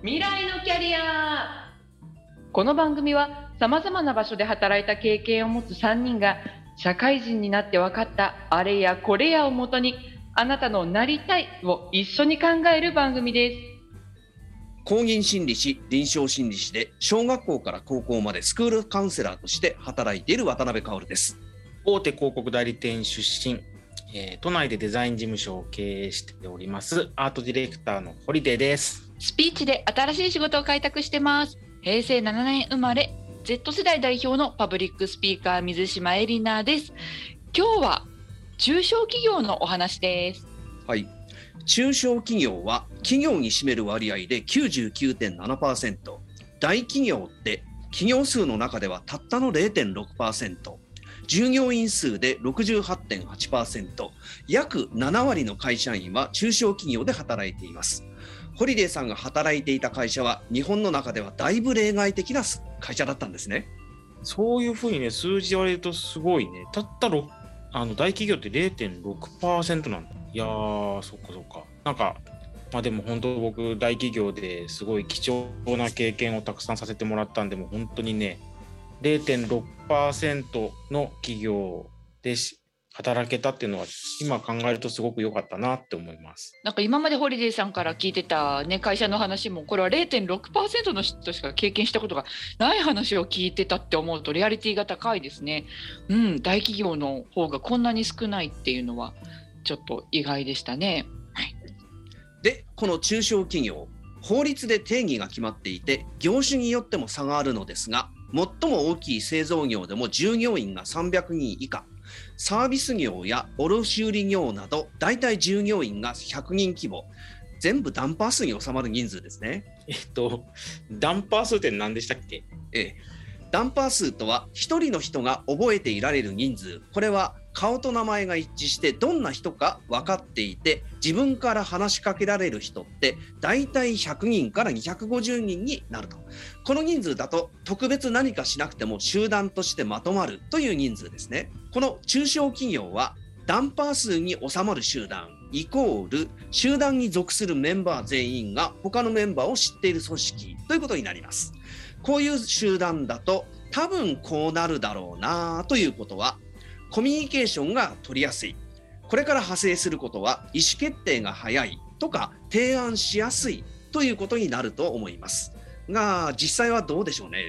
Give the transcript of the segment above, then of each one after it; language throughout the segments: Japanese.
未来のキャリアこの番組はさまざまな場所で働いた経験を持つ3人が社会人になって分かったあれやこれやをもとにあなたのなりたいを一緒に考える番組です公認心理師、臨床心理師で小学校から高校までスクールカウンセラーとして働いている渡辺薫です。大手広告代理店出身、えー都内でデザイン事務所を経営しておりますアートディレクターのホリデーです。スピーチで新しい仕事を開拓してます平成7年生まれ Z 世代代表のパブリックスピーカー水島エリナです今日は中小企業のお話ですはい。中小企業は企業に占める割合で99.7%。大企業って企業数の中ではたったの0.6%。従業員数で68.8%。約7割の会社員は中小企業で働いています。ホリデーさんが働いていた会社は日本の中ではだいぶ例外的な会社だったんですね。そういうふうにね数字言われるとすごいねたったろあの大企業って0.6%なんだ。いやーそっかそっか。なんかまあでも本当僕大企業ですごい貴重な経験をたくさんさせてもらったんでもう本当にね0.6%の企業でし働けたっていうのは今考えるとすごく良かったなって思います。なんか今までホリデーさんから聞いてた、ね、会社の話もこれは0.6%の人しか経験したことがない話を聞いてたって思うとリアリティが高いですね。うん、大企業の方がこんなに少ないっていうのはちょっと意外でしたね。でこの中小企業法律で定義が決まっていて業種によっても差があるのですが最も大きい製造業でも従業員が300人以下サービス業や卸売業など大体従業員が100人規模。全部ダンパー数に収まる人数ですね。えっと、ダンパー数って何でしたっけ？ええ、ダンパー数とは1人の人が覚えていられる人数。これは顔と名前が一致してどんな人か分かっていて自分から話しかけられる人って大体100人から250人になると。この人数だと特別何かしなくても集団としてまとまるという人数ですね。この中小企業はダンパー数に収まる集団イコール集団に属するメンバー全員が他のメンバーを知っている組織ということになります。こういう集団だと多分こうなるだろうなということはコミュニケーションが取りやすい。これから派生することは意思決定が早い。とか提案しやすいということになると思います。が実際はどうでしょうね。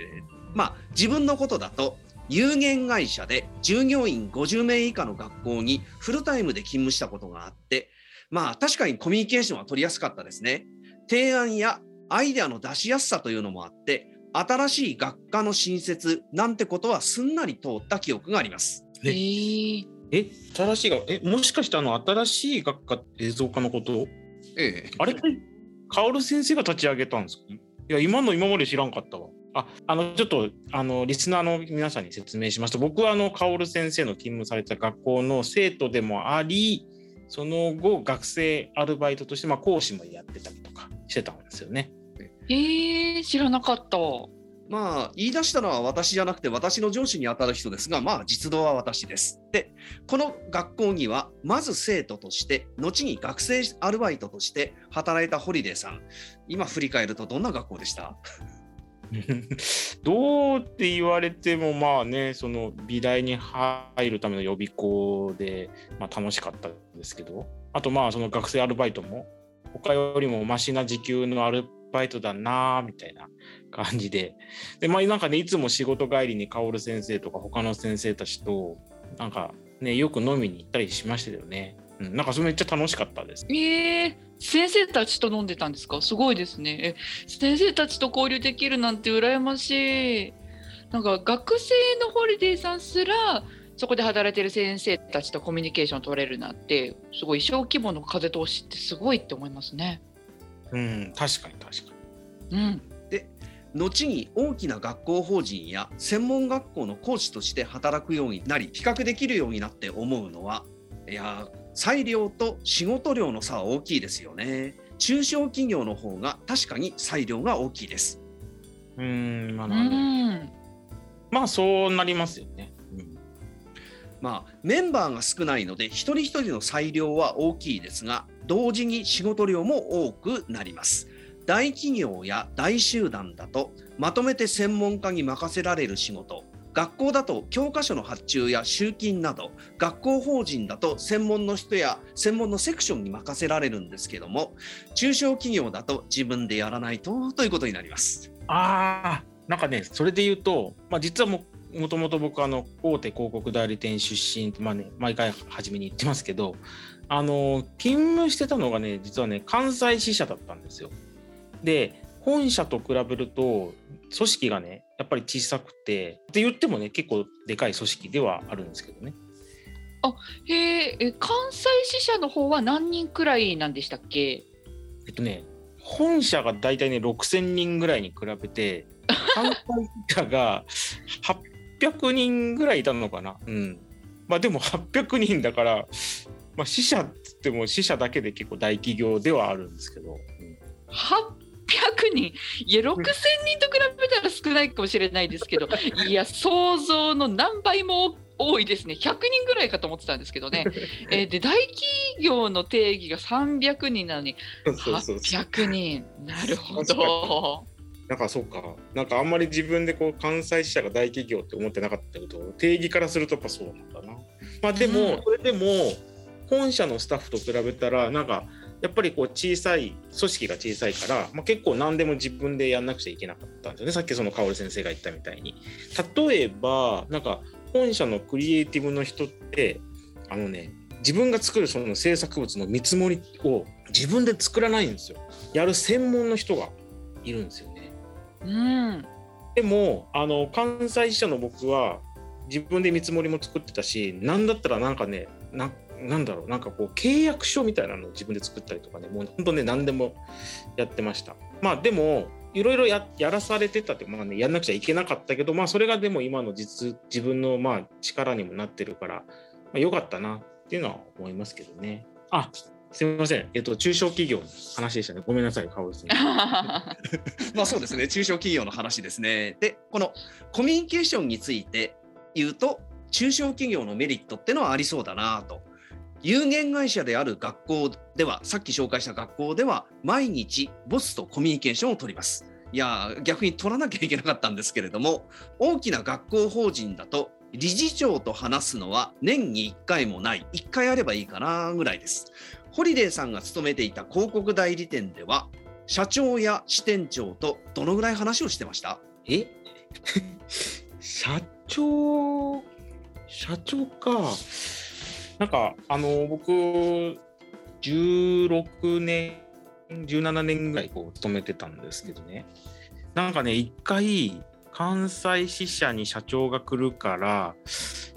まあ自分のことだと有限会社で従業員50名以下の学校にフルタイムで勤務したことがあってまあ確かにコミュニケーションは取りやすかったですね。提案やアイデアの出しやすさというのもあって新しい学科の新設なんてことはすんなり通った記憶があります。えへーえ、新しい学え、もしかしてあの新しい学科映像科のこと？ええ、あれ？って、カオル先生が立ち上げたんですか？いや、今の今まで知らんかったわ。あ、あの、ちょっと、あの、リスナーの皆さんに説明しますと、僕はあの、カオル先生の勤務された学校の生徒でもあり、その後、学生アルバイトとして、まあ、講師もやってたりとかしてたんですよね。えー、知らなかった。まあ言い出したのは私じゃなくて私の上司に当たる人です。がまあ実動は私です。でこの学校にはまず生徒として後に学生アルバイトとして働いたホリデーさん。今振り返るとどんな学校でした？どうって言われてもまあねその美大に入るための予備校で、まあ、楽しかったですけど。あとまあその学生アルバイトも他よりもマシな時給のアルバイトだなみたいな。感じででまあなんかねいつも仕事帰りに薫先生とか他の先生たちとなんかねよく飲みに行ったりしましたよね、うん、なんかそれめっちゃ楽しかったですえー、先生たちと飲んでたんですか？すごいですね。え先生たちと交流できるなんて羨ましい。なんか学生のホリデーさんすらそこで働いてる先生たちとコミュニケーション取れるなんてすごい小規模の風通しってすごいって思いますね。うん確かに確かにうん。後に大きな学校法人や専門学校の講師として働くようになり比較できるようになって思うのはいや裁量と仕事量の差は大きいですよね。中小企業の方が確かに裁量が大きいです。うんまあ。まあそうなりますよね、うん。まあメンバーが少ないので一人一人の裁量は大きいですが同時に仕事量も多くなります大企業や大集団だとまとめて専門家に任せられる仕事学校だと教科書の発注や集金など学校法人だと専門の人や専門のセクションに任せられるんですけども中小企業だと自分でやらないとということになります。ああなんかねそれで言うと、まあ、実はもともと僕あの大手広告代理店出身まあね毎回初めに言ってますけどあの勤務してたのがね実はね関西支社だったんですよ。で本社と比べると組織がねやっぱり小さくてって言ってもね結構でかい組織ではあるんですけどね。へええ関西支社の方は何人くらいなんでしたっけ？えっとね本社が大体ね6,000人ぐらいに比べて 関西支社が800人ぐらいいたのかな。うん、まあでも800人だから、まあ、支社っつっても支社だけで結構大企業ではあるんですけど、うん800人。いや6000人と比べたら少ないかもしれないですけど いや想像の何倍も多いですね。100人ぐらいかと思ってたんですけどね、えーで大企業の定義が300人なのにそうそうそう。800人なるほどなんかそうか。なんかあんまり自分でこう関西支社が大企業って思ってなかったけど定義からするとやっぱそうなんだな。まあでも、うん。それでも本社のスタッフと比べたらなんかやっぱりこう小さい組織が小さいから、まあ、結構何でも自分でやんなくちゃいけなかったんですよねさっきその薫先生が言ったみたいに。例えばなんか本社のクリエイティブの人ってあのね自分が作るその制作物の見積もりを自分で作らないんですよ。やる専門の人がいるんですよね。うんでもあの関西支社の僕は自分で見積もりも作ってたしなんだったらなんかねななんだろうなんかこう契約書みたいなのを自分で作ったりとかねもう本当ね何でもやってました。まあでもいろいろやらされてたってまあねやんなくちゃいけなかったけどまあそれがでも今の実自分のまあ力にもなってるから、まあ、よかったなっていうのは思いますけどね。あすみません。えっと中小企業の話でしたね。ごめんなさいカオルさん。まあそうですね、中小企業の話ですね。で、このコミュニケーションについて言うと、中小企業のメリットってのはありそうだなと。有限会社である学校では、さっき紹介した学校では、毎日ボスとコミュニケーションを取ります。いや、逆に取らなきゃいけなかったんですけれども、大きな学校法人だと、理事長と話すのは年に1回もない、1回あればいいかなぐらいです。ホリデーさんが勤めていた広告代理店では、社長や支店長とどのぐらい話をしてました？え？社長社長か。なんかあの僕16年17年ぐらいこう勤めてたんですけどね。なんかね一回関西支社に社長が来るから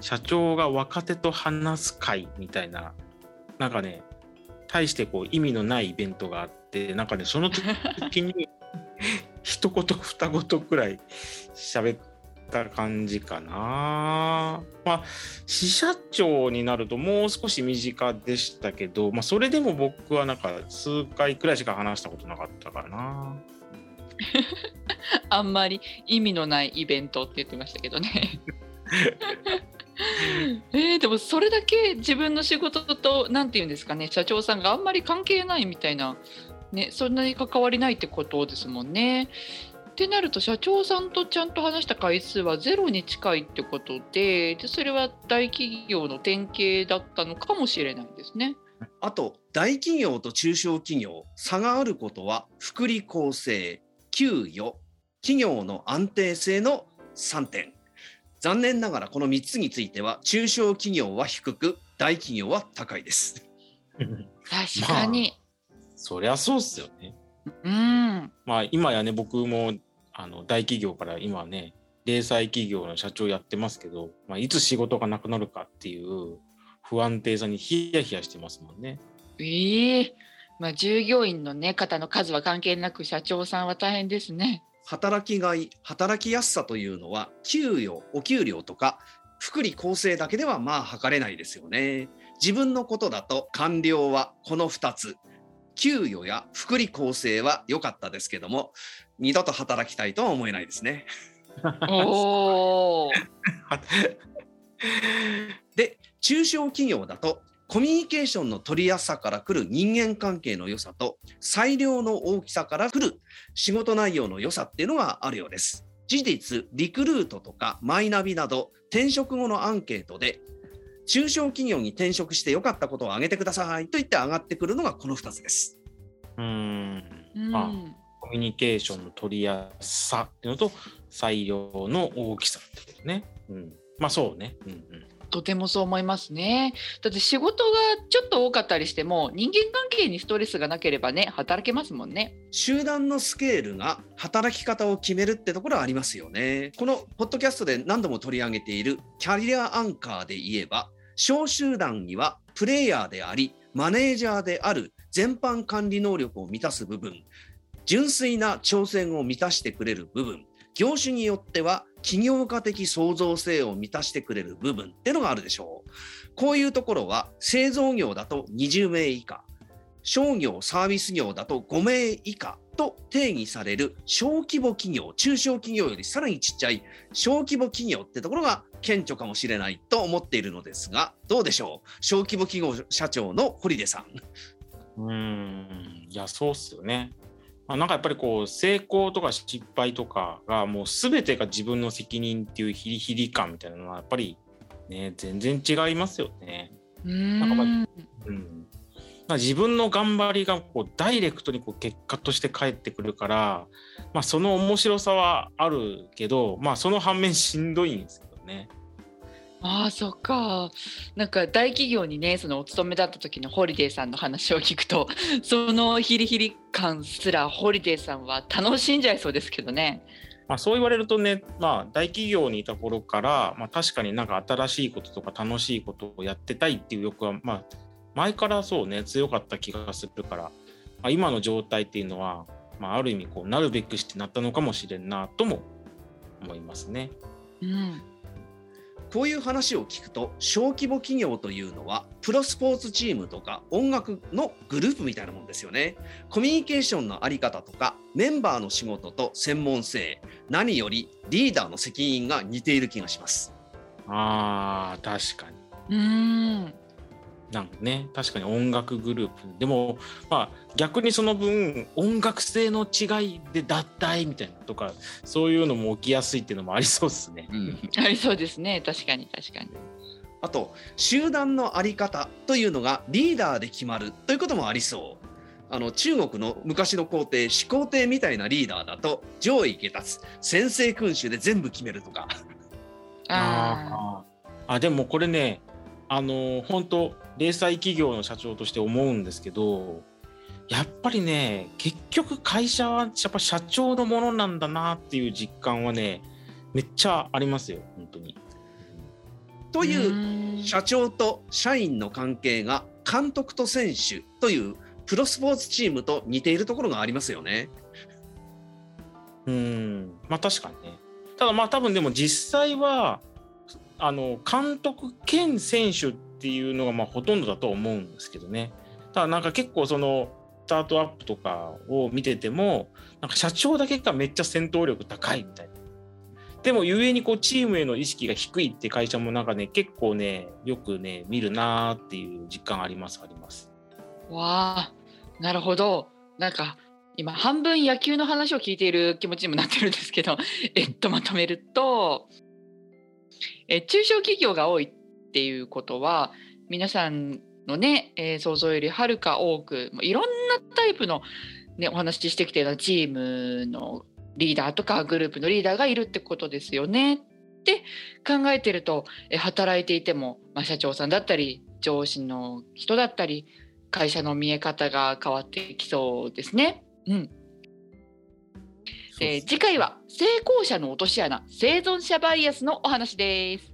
社長が若手と話す会みたいななんかね大してこう意味のないイベントがあってなんかねその時に 一言二言くらい喋った感じかな。まあ支社長になるともう少し身近でしたけど、まあ、それでも僕はなんか数回くらいしか話したことなかったかな。あんまり意味のないイベントって言ってましたけどね。えー、でもそれだけ自分の仕事と何て言うんですかね社長さんがあんまり関係ないみたいな、ね、そんなに関わりないってことですもんね。ってなると社長さんとちゃんと話した回数はゼロに近いってことででそれは大企業の典型だったのかもしれないですね。あと大企業と中小企業差があることは福利厚生給与企業の安定性の3点残念ながらこの3つについては中小企業は低く大企業は高いです 確かに、そりゃそうっすよね。うんまあ今やね僕もあの大企業から今はね零細企業の社長やってますけど、まあ、いつ仕事がなくなるかっていう不安定さにヒヤヒヤしてますもんね。ええまあ従業員のね方の数は関係なく社長さんは大変ですね。働きがい働きやすさというのは給与お給料とか福利厚生だけではまあ測れないですよね自分のことだと官僚はこの2つ給与や福利厚生は良かったですけども二度と働きたいとは思えないですねおお。で中小企業だとコミュニケーションの取りやすさから来る人間関係の良さと裁量の大きさから来る仕事内容の良さっていうのがあるようです。事実、リクルートとかマイナビなど転職後のアンケートで中小企業に転職して良かったことを挙げてくださいと言って上がってくるのがこの2つです。うんうんあコミュニケーションの取りやすさっていうのと裁量の大きさってことね。うん、まあそうね。うんうんとてもそう思いますね。だって仕事がちょっと多かったりしても人間関係にストレスがなければね働けますもんね。集団のスケールが働き方を決めるってところはありますよね。このポッドキャストで何度も取り上げているキャリアアンカーで言えば、小集団にはプレイヤーであり、マネージャーである全般管理能力を満たす部分、純粋な挑戦を満たしてくれる部分、業種によっては起業家的創造性を満たしてくれる部分ってのがあるでしょう。こういうところは製造業だと20名以下、商業サービス業だと5名以下と定義される小規模企業中小企業よりさらにちっちゃい小規模企業ってところが顕著かもしれないと思っているのですがどうでしょう小規模企業社長の堀出さん。うんいやそうっすよね。まあ、なんかやっぱりこう成功とか失敗とかがもう全てが自分の責任っていうヒリヒリ感みたいなのはやっぱりね全然違いますよね。うなんかまあんうん、まあ自分の頑張りがこうダイレクトにこう結果として返ってくるから、まあ、その面白さはあるけど、まあ、その反面しんどいんですけどね。ああそっかなんか大企業にねそのお勤めだった時のホリデーさんの話を聞くと そのヒリヒリ感すらホリデーさんは楽しんじゃいそうですけどね。まあ、そう言われるとね、まあ、大企業にいた頃から、まあ、確かになんか新しいこととか楽しいことをやってたいっていう欲は、まあ、前からそうね強かった気がするから、まあ、今の状態っていうのは、まあ、ある意味こうなるべくしてなったのかもしれんなとも思いますね。うんこういう話を聞くと小規模企業というのはプロスポーツチームとか音楽のグループみたいなもんですよね。コミュニケーションのあり方とかメンバーの仕事と専門性何よりリーダーの責任が似ている気がします。あー確かに。うんなんかね確かに音楽グループでもまあ逆にその分音楽性の違いで脱退みたいなとかそういうのも起きやすいっていうのもありそうですね。ありそうですね確かに確かに。あと集団のあり方というのがリーダーで決まるということもありそう。あの中国の昔の皇帝始皇帝みたいなリーダーだと上位下達先制君主で全部決めるとかああでもこれねあの本当零細企業の社長として思うんですけどやっぱりね結局会社はやっぱ社長のものなんだなっていう実感はねめっちゃありますよ本当に。といううん社長と社員の関係が監督と選手というプロスポーツチームと似ているところがありますよね。うんまあ確かにね。ただまあ多分でも実際はあの監督兼選手っていうのがまあほとんどだと思うんですけどね。ただなんか結構そのスタートアップとかを見ててもなんか社長だけがめっちゃ戦闘力高いみたいな。でもゆえにこうチームへの意識が低いって会社もなんかね結構ねよくね見るなーっていう実感ありますあります。わあなるほどなんか今半分野球の話を聞いている気持ちにもなってるんですけどえっとまとめるとえ中小企業が多いっていうことは皆さんのね、えー想像よりはるか多くもういろんなタイプの、ね、お話ししてきてるチームのリーダーとかグループのリーダーがいるってことですよね。って考えてるとえ働いていても、まあ、社長さんだったり上司の人だったり会社の見え方が変わってきそうですね。うん、で次回は成功者の落とし穴生存者バイアスのお話です。